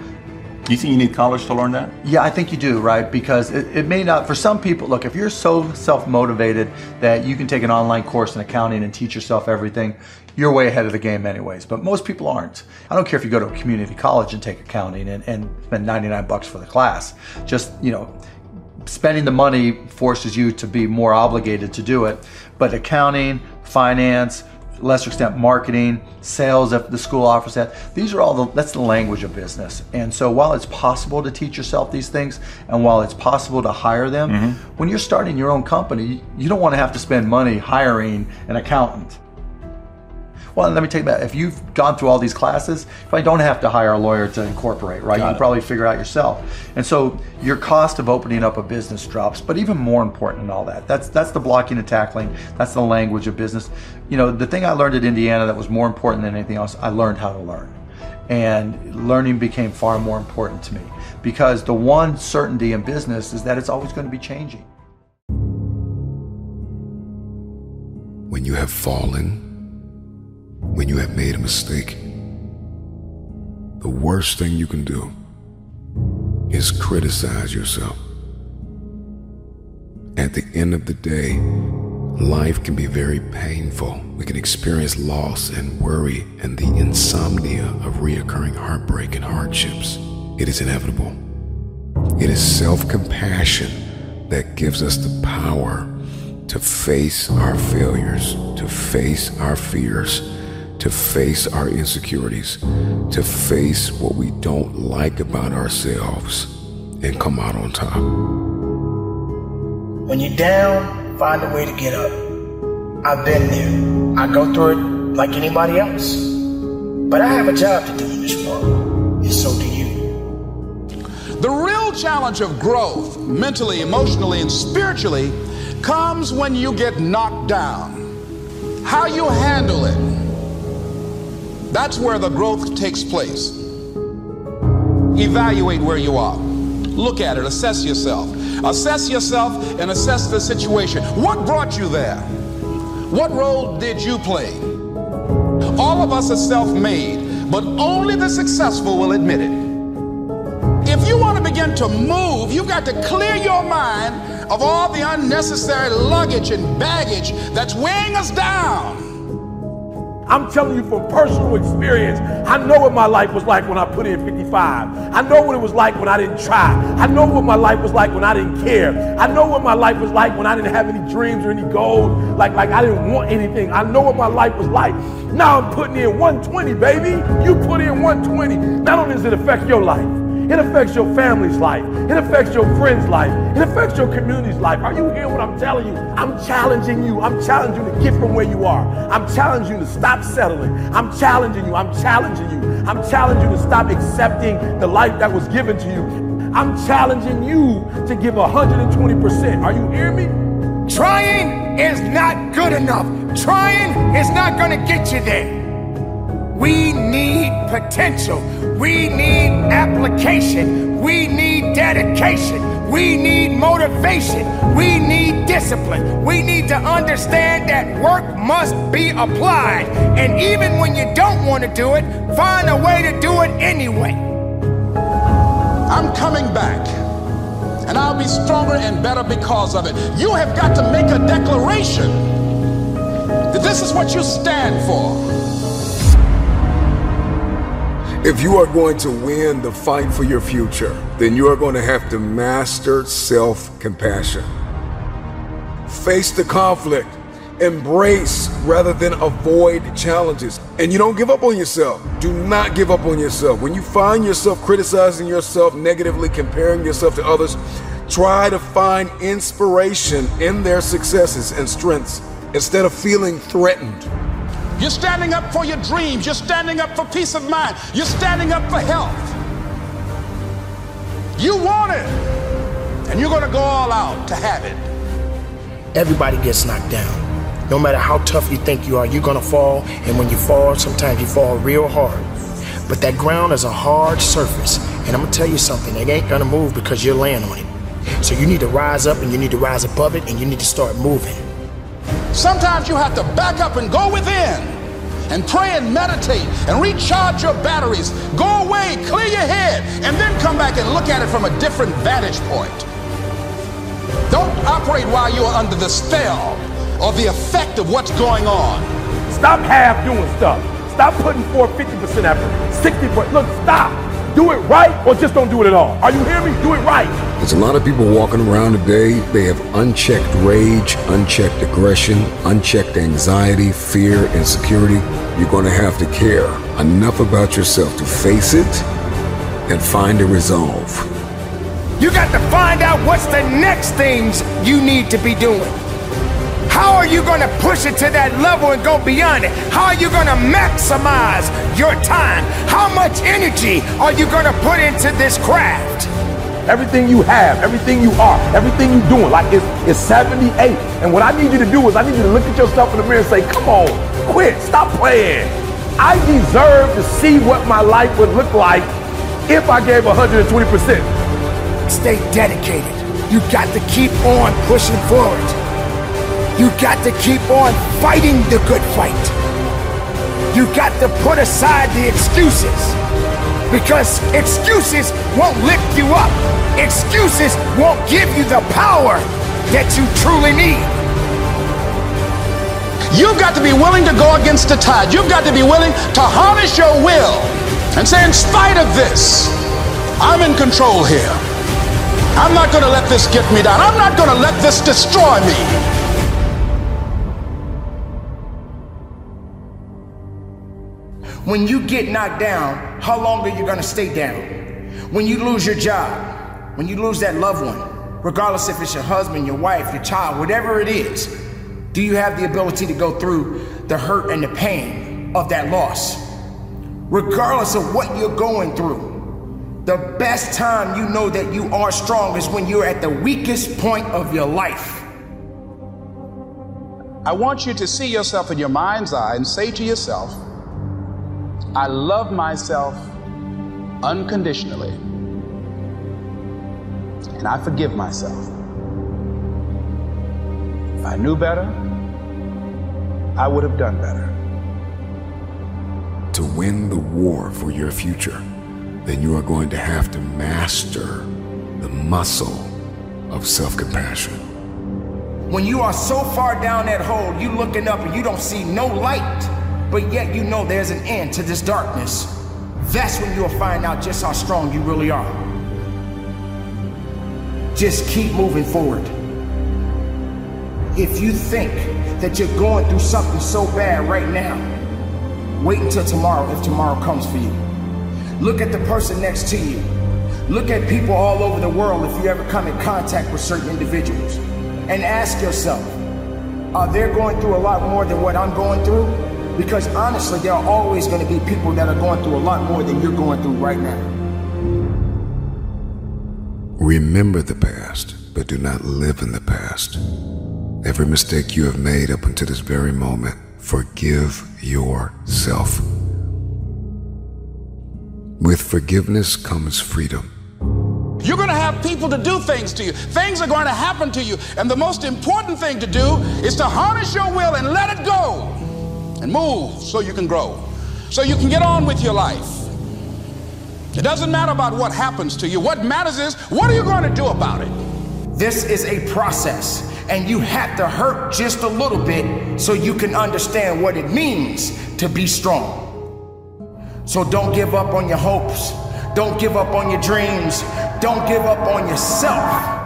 you think you need college to learn that? Yeah, I think you do, right? Because it, it may not, for some people, look, if you're so self motivated that you can take an online course in accounting and teach yourself everything, you're way ahead of the game, anyways. But most people aren't. I don't care if you go to a community college and take accounting and, and spend 99 bucks for the class. Just, you know, spending the money forces you to be more obligated to do it. But accounting, finance, lesser extent marketing, sales if the school offers that. These are all the that's the language of business. And so while it's possible to teach yourself these things and while it's possible to hire them, Mm-hmm. when you're starting your own company, you don't want to have to spend money hiring an accountant. Well, let me take that. If you've gone through all these classes, you probably don't have to hire a lawyer to incorporate, right? Got you it. can probably figure out yourself. And so your cost of opening up a business drops. But even more important than all that, that's that's the blocking and tackling. That's the language of business. You know, the thing I learned at Indiana that was more important than anything else, I learned how to learn. And learning became far more important to me because the one certainty in business is that it's always going to be changing. when you have fallen, when you have made a mistake, the worst thing you can do is criticize yourself. At the end of the day, life can be very painful. We can experience loss and worry and the insomnia of reoccurring heartbreak and hardships. It is inevitable. It is self compassion that gives us the power to face our failures, to face our fears, to face our insecurities, to face what we don't like about ourselves and come out on top. When you're down, find a way to get up. I've been there. I go through it like anybody else. But I have a job to do in this world, and so do you. The real challenge of growth, mentally, emotionally, and spiritually, comes when you get knocked down. How you handle it, that's where the growth takes place. Evaluate where you are. Look at it, assess yourself. Assess yourself and assess the situation. What brought you there? What role did you play? All of us are self made, but only the successful will admit it. If you want to begin to move, you've got to clear your mind of all the unnecessary luggage and baggage that's weighing us down. I'm telling you from personal experience, I know what my life was like when I put in 55. I know what it was like when I didn't try. I know what my life was like when I didn't care. I know what my life was like when I didn't have any dreams or any goals. Like, like I didn't want anything. I know what my life was like. Now I'm putting in 120, baby. You put in 120. Not only does it affect your life, It affects your family's life. It affects your friend's life. It affects your community's life. Are you hearing what I'm telling you? I'm challenging you. I'm challenging you to get from where you are. I'm challenging you to stop settling. I'm challenging you. I'm challenging you. I'm challenging you to stop accepting the life that was given to you. I'm challenging you to give 120%. Are you hearing me? Trying is not good enough. Trying is not going to get you there. We need potential. We need application. We need dedication. We need motivation. We need discipline. We need to understand that work must be applied. And even when you don't want to do it, find a way to do it anyway. I'm coming back. And I'll be stronger and better because of it. You have got to make a declaration that this is what you stand for. If you are going to win the fight for your future, then you are going to have to master self compassion. Face the conflict, embrace rather than avoid challenges. And you don't give up on yourself. Do not give up on yourself. When you find yourself criticizing yourself negatively, comparing yourself to others, try to find inspiration in their successes and strengths instead of feeling threatened. You're standing up for your dreams. You're standing up for peace of mind. You're standing up for health. You want it. And you're going to go all out to have it. Everybody gets knocked down. No matter how tough you think you are, you're going to fall. And when you fall, sometimes you fall real hard. But that ground is a hard surface. And I'm going to tell you something, it ain't going to move because you're laying on it. So you need to rise up and you need to rise above it and you need to start moving. Sometimes you have to back up and go within and pray and meditate and recharge your batteries. Go away, clear your head, and then come back and look at it from a different vantage point. Don't operate while you're under the spell or the effect of what's going on. Stop half doing stuff. Stop putting forth 50% effort, 60%. Look, stop. Do it right or just don't do it at all. Are you hearing me? Do it right. There's a lot of people walking around today. They have unchecked rage, unchecked aggression, unchecked anxiety, fear, insecurity. You're going to have to care enough about yourself to face it and find a resolve. You got to find out what's the next things you need to be doing. How are you going to push it to that level and go beyond it? How are you going to maximize your time? How much energy are you going to put into this craft? Everything you have, everything you are, everything you're doing, like it's, it's 78. And what I need you to do is I need you to look at yourself in the mirror and say, come on, quit, stop playing. I deserve to see what my life would look like if I gave 120%. Stay dedicated. You got to keep on pushing forward. You got to keep on fighting the good fight. You got to put aside the excuses because excuses won't lift you up. Excuses won't give you the power that you truly need. You've got to be willing to go against the tide. You've got to be willing to harness your will and say, in spite of this, I'm in control here. I'm not going to let this get me down. I'm not going to let this destroy me. When you get knocked down, how long are you gonna stay down? When you lose your job, when you lose that loved one, regardless if it's your husband, your wife, your child, whatever it is, do you have the ability to go through the hurt and the pain of that loss? Regardless of what you're going through, the best time you know that you are strong is when you're at the weakest point of your life. I want you to see yourself in your mind's eye and say to yourself, I love myself unconditionally. And I forgive myself. If I knew better, I would have done better. To win the war for your future, then you are going to have to master the muscle of self compassion. When you are so far down that hole, you looking up and you don't see no light, but yet you know there's an end to this darkness. That's when you'll find out just how strong you really are. Just keep moving forward. If you think that you're going through something so bad right now, wait until tomorrow if tomorrow comes for you. Look at the person next to you. Look at people all over the world if you ever come in contact with certain individuals and ask yourself, are they going through a lot more than what I'm going through? Because honestly, there are always going to be people that are going through a lot more than you're going through right now. Remember the past, but do not live in the past. Every mistake you have made up until this very moment, forgive yourself. With forgiveness comes freedom. You're going to have people to do things to you. Things are going to happen to you. And the most important thing to do is to harness your will and let it go and move so you can grow, so you can get on with your life. It doesn't matter about what happens to you. What matters is what are you going to do about it? This is a process, and you have to hurt just a little bit so you can understand what it means to be strong. So don't give up on your hopes. Don't give up on your dreams. Don't give up on yourself.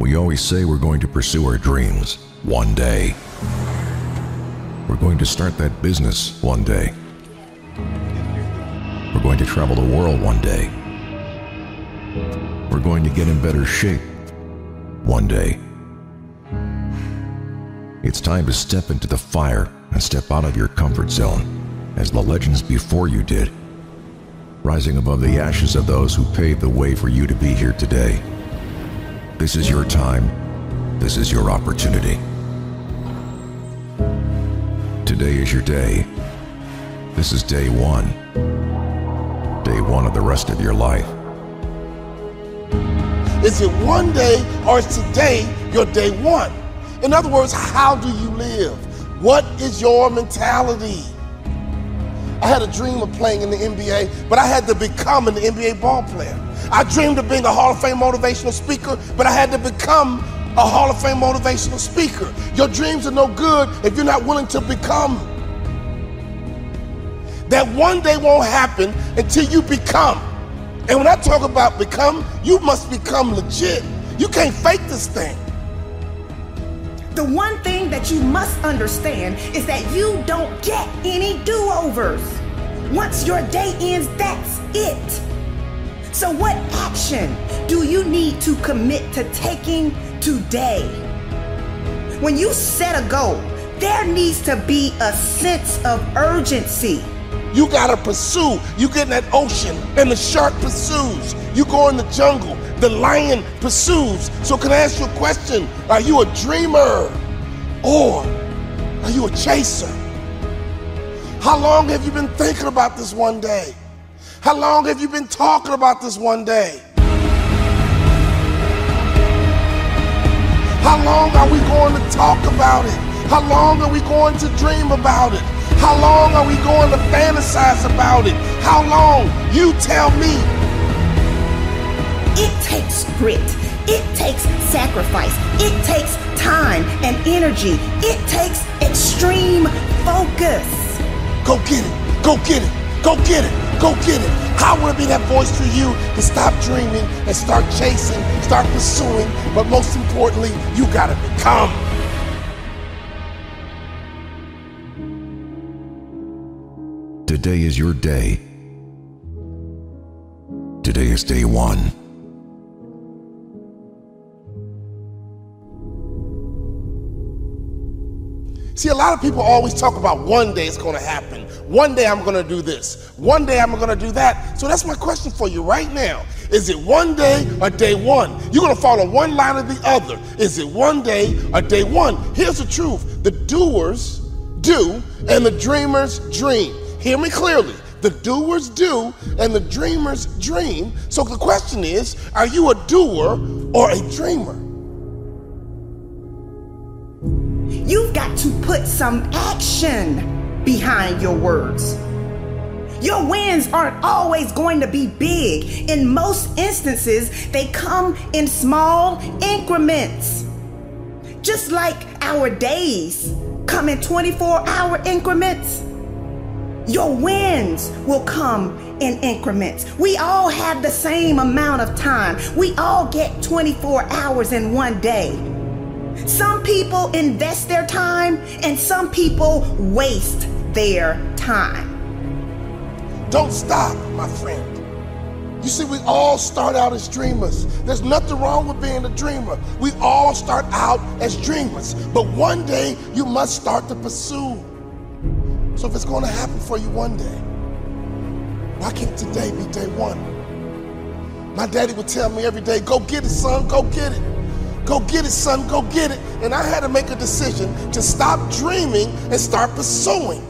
We always say we're going to pursue our dreams one day. We're going to start that business one day. We're going to travel the world one day. We're going to get in better shape one day. It's time to step into the fire and step out of your comfort zone, as the legends before you did, rising above the ashes of those who paved the way for you to be here today. This is your time. This is your opportunity. Today is your day. This is day one. Day one of the rest of your life. Is it one day or is today your day one? In other words, how do you live? What is your mentality? I had a dream of playing in the NBA, but I had to become an NBA ball player. I dreamed of being a Hall of Fame motivational speaker, but I had to become a Hall of Fame motivational speaker. Your dreams are no good if you're not willing to become. That one day won't happen until you become. And when I talk about become, you must become legit. You can't fake this thing. The one thing that you must understand is that you don't get any do overs. Once your day ends, that's it. So, what action do you need to commit to taking today? When you set a goal, there needs to be a sense of urgency. You gotta pursue. You get in that ocean and the shark pursues. You go in the jungle, the lion pursues. So, can I ask you a question? Are you a dreamer or are you a chaser? How long have you been thinking about this one day? How long have you been talking about this one day? How long are we going to talk about it? How long are we going to dream about it? How long are we going to fantasize about it? How long? You tell me. It takes grit. It takes sacrifice. It takes time and energy. It takes extreme focus. Go get it. Go get it. Go get it. Go get it. I want to be that voice for you to stop dreaming and start chasing, start pursuing, but most importantly, you got to become. Today is your day. Today is day one. See, a lot of people always talk about one day it's going to happen. One day I'm going to do this. One day I'm going to do that. So that's my question for you right now. Is it one day or day one? You're going to follow one line or the other. Is it one day or day one? Here's the truth the doers do, and the dreamers dream. Hear me clearly. The doers do, and the dreamers dream. So the question is are you a doer or a dreamer? You've got to put some action behind your words. Your wins aren't always going to be big. In most instances, they come in small increments. Just like our days come in 24 hour increments, your wins will come in increments. We all have the same amount of time. We all get 24 hours in one day. Some people invest their time and some people waste their time. Don't stop, my friend. You see, we all start out as dreamers. There's nothing wrong with being a dreamer. We all start out as dreamers. But one day, you must start to pursue. So if it's going to happen for you one day, why can't today be day one? My daddy would tell me every day, go get it, son, go get it. Go get it, son, go get it. And I had to make a decision to stop dreaming and start pursuing.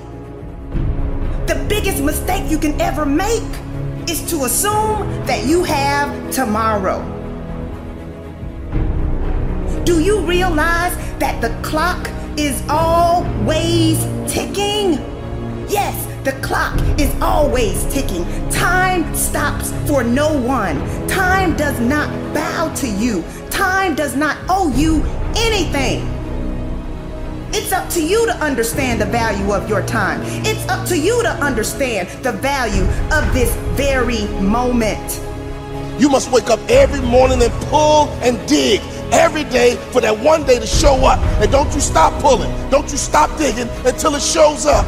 The biggest mistake you can ever make is to assume that you have tomorrow. Do you realize that the clock is always ticking? Yes, the clock is always ticking. Time stops for no one. Time does not bow to you. Time does not owe you anything. It's up to you to understand the value of your time. It's up to you to understand the value of this very moment. You must wake up every morning and pull and dig every day for that one day to show up. And don't you stop pulling. Don't you stop digging until it shows up.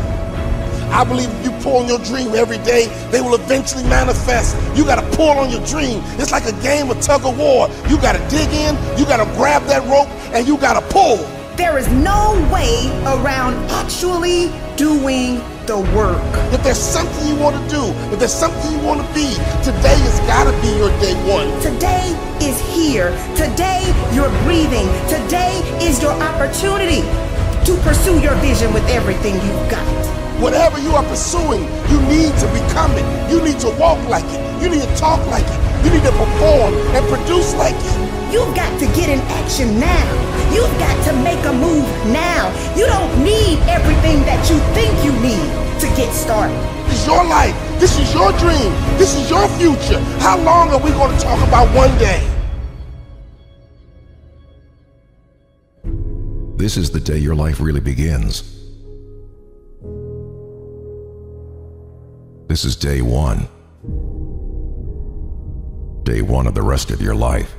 I believe if you pull on your dream every day, they will eventually manifest. You got to pull on your dream. It's like a game of tug of war. You got to dig in, you got to grab that rope, and you got to pull. There is no way around actually doing the work. If there's something you want to do, if there's something you want to be, today has got to be your day one. Today is here. Today you're breathing. Today is your opportunity to pursue your vision with everything you've got. Whatever you are pursuing, you need to become it. You need to walk like it. You need to talk like it. You need to perform and produce like it. You've got to get in action now. You've got to make a move now. You don't need everything that you think you need to get started. This is your life. This is your dream. This is your future. How long are we going to talk about one day? This is the day your life really begins. This is day one. Day one of the rest of your life.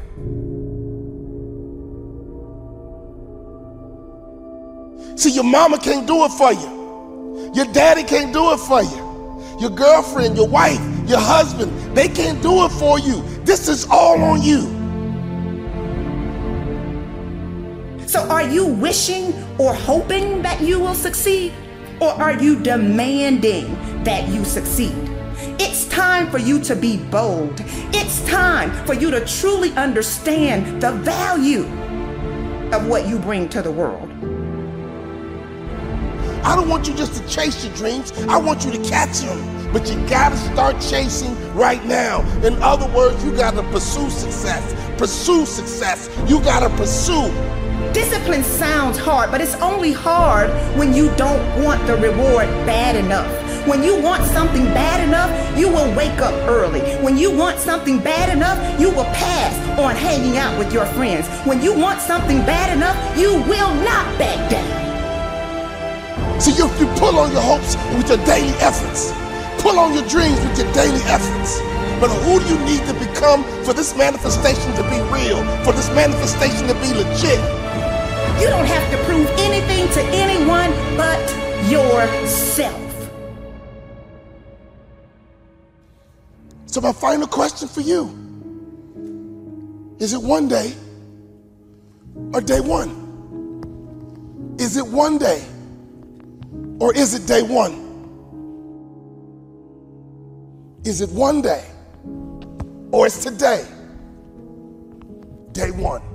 See, your mama can't do it for you. Your daddy can't do it for you. Your girlfriend, your wife, your husband, they can't do it for you. This is all on you. So, are you wishing or hoping that you will succeed? Or are you demanding that you succeed? It's time for you to be bold. It's time for you to truly understand the value of what you bring to the world. I don't want you just to chase your dreams. I want you to catch them. But you gotta start chasing right now. In other words, you gotta pursue success. Pursue success. You gotta pursue. Discipline sounds hard, but it's only hard when you don't want the reward bad enough. When you want something bad enough, you will wake up early. When you want something bad enough, you will pass on hanging out with your friends. When you want something bad enough, you will not back down. See, you, you pull on your hopes with your daily efforts. Pull on your dreams with your daily efforts. But who do you need to become for this manifestation to be real? For this manifestation to be legit? You don't have to prove anything to anyone but yourself. So, my final question for you is it one day or day one? Is it one day or is it day one? Is it one day or is today day one?